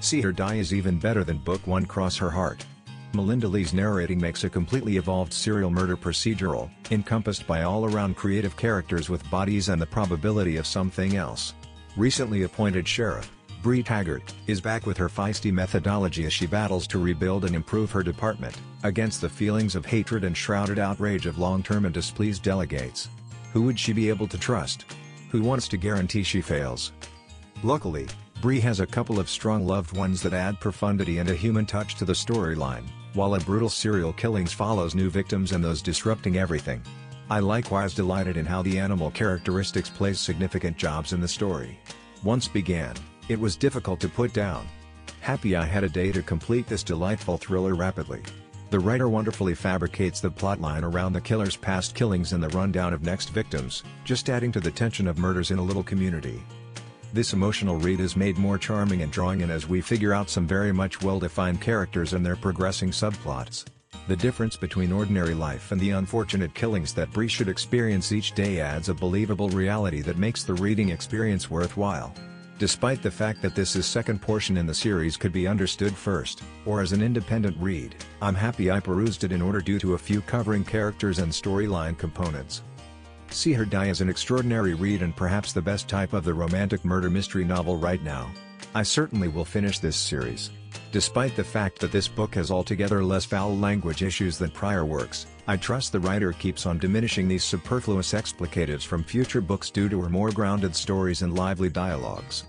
See Her Die is even better than Book 1 Cross Her Heart. Melinda Leigh's narrating makes a completely evolved serial murder procedural, encompassed by all-around creative characters with bodies and the probability of something else. Recently appointed sheriff, Bree Taggert, is back with her feisty methodology as she battles to rebuild and improve her department, against the feelings of hatred and shrouded outrage of long-term and displeased delegates. Who would she be able to trust? Who wants to guarantee she fails? Luckily, Bree has a couple of strong loved ones that add profundity and a human touch to the storyline, while a brutal serial killings follows new victims and those disrupting everything. I likewise delighted in how the animal characteristics plays significant jobs in the story. Once began, it was difficult to put down. Happy I had a day to complete this delightful thriller rapidly. The writer wonderfully fabricates the plotline around the killer's past killings and the rundown of next victims, just adding to the tension of murders in a little community. This emotional read is made more charming and drawing in as we figure out some very much well-defined characters and their progressing subplots. The difference between ordinary life and the unfortunate killings that Bree should experience each day adds a believable reality that makes the reading experience worthwhile. Despite the fact that this is second portion in the series could be understood first, or as an independent read, I'm happy I perused it in order due to a few covering characters and storyline components. See Her Die is an extraordinary read and perhaps the best type of the romantic murder mystery novel right now. I certainly will finish this series. Despite the fact that this book has altogether less foul language issues than prior works, I trust the writer keeps on diminishing these superfluous explicatives from future books due to her more grounded stories and lively dialogues.